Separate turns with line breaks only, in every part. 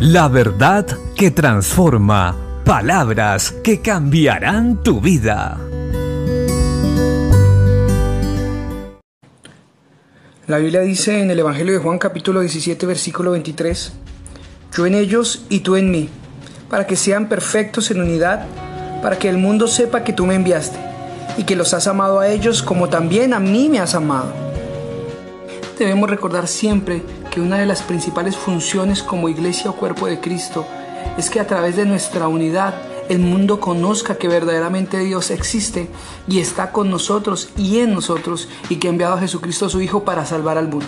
La verdad que transforma. Palabras que cambiarán tu vida.
La Biblia dice en el Evangelio de Juan capítulo 17 versículo 23, Yo en ellos y tú en mí, para que sean perfectos en unidad, para que el mundo sepa que tú me enviaste y que los has amado a ellos como también a mí me has amado. Debemos recordar siempre que una de las principales funciones como iglesia o cuerpo de Cristo es que a través de nuestra unidad el mundo conozca que verdaderamente Dios existe y está con nosotros y en nosotros y que ha enviado a Jesucristo su Hijo para salvar al mundo.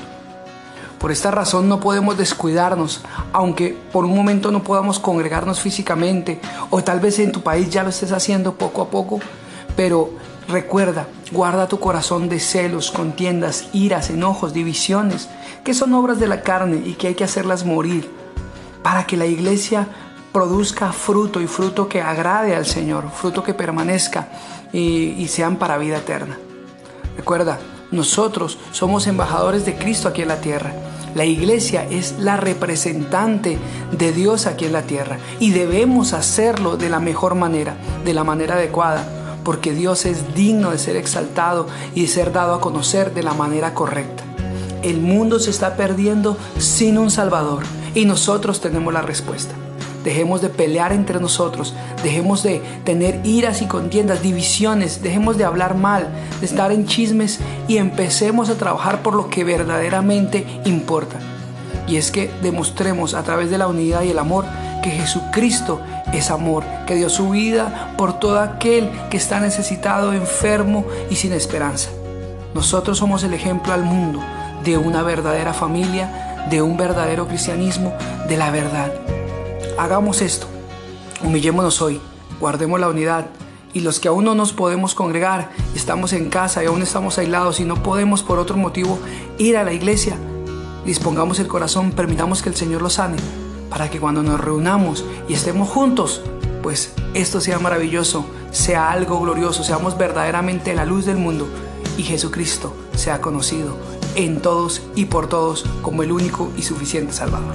Por esta razón no podemos descuidarnos, aunque por un momento no podamos congregarnos físicamente o tal vez en tu país ya lo estés haciendo poco a poco, pero recuerda, guarda tu corazón de celos, contiendas, iras, enojos, divisiones, que son obras de la carne y que hay que hacerlas morir para que la iglesia produzca fruto y fruto que agrade al Señor, fruto que permanezca y, sean para vida eterna. Recuerda, nosotros somos embajadores de Cristo aquí en la tierra. La iglesia es la representante de Dios aquí en la tierra y debemos hacerlo de la mejor manera, de la manera adecuada, porque Dios es digno de ser exaltado y de ser dado a conocer de la manera correcta. El mundo se está perdiendo sin un Salvador y nosotros tenemos la respuesta. Dejemos de pelear entre nosotros, dejemos de tener iras y contiendas, divisiones, dejemos de hablar mal, de estar en chismes y empecemos a trabajar por lo que verdaderamente importa. Y es que demostremos a través de la unidad y el amor que Jesucristo es amor, que dio su vida por todo aquel que está necesitado, enfermo y sin esperanza. Nosotros somos el ejemplo al mundo de una verdadera familia, de un verdadero cristianismo, de la verdad. Hagamos esto, humillémonos hoy, guardemos la unidad y los que aún no nos podemos congregar, estamos en casa y aún estamos aislados y no podemos por otro motivo ir a la iglesia, dispongamos el corazón, permitamos que el Señor lo sane, para que cuando nos reunamos y estemos juntos, pues esto sea maravilloso, sea algo glorioso, seamos verdaderamente la luz del mundo y Jesucristo sea conocido en todos y por todos como el único y suficiente Salvador.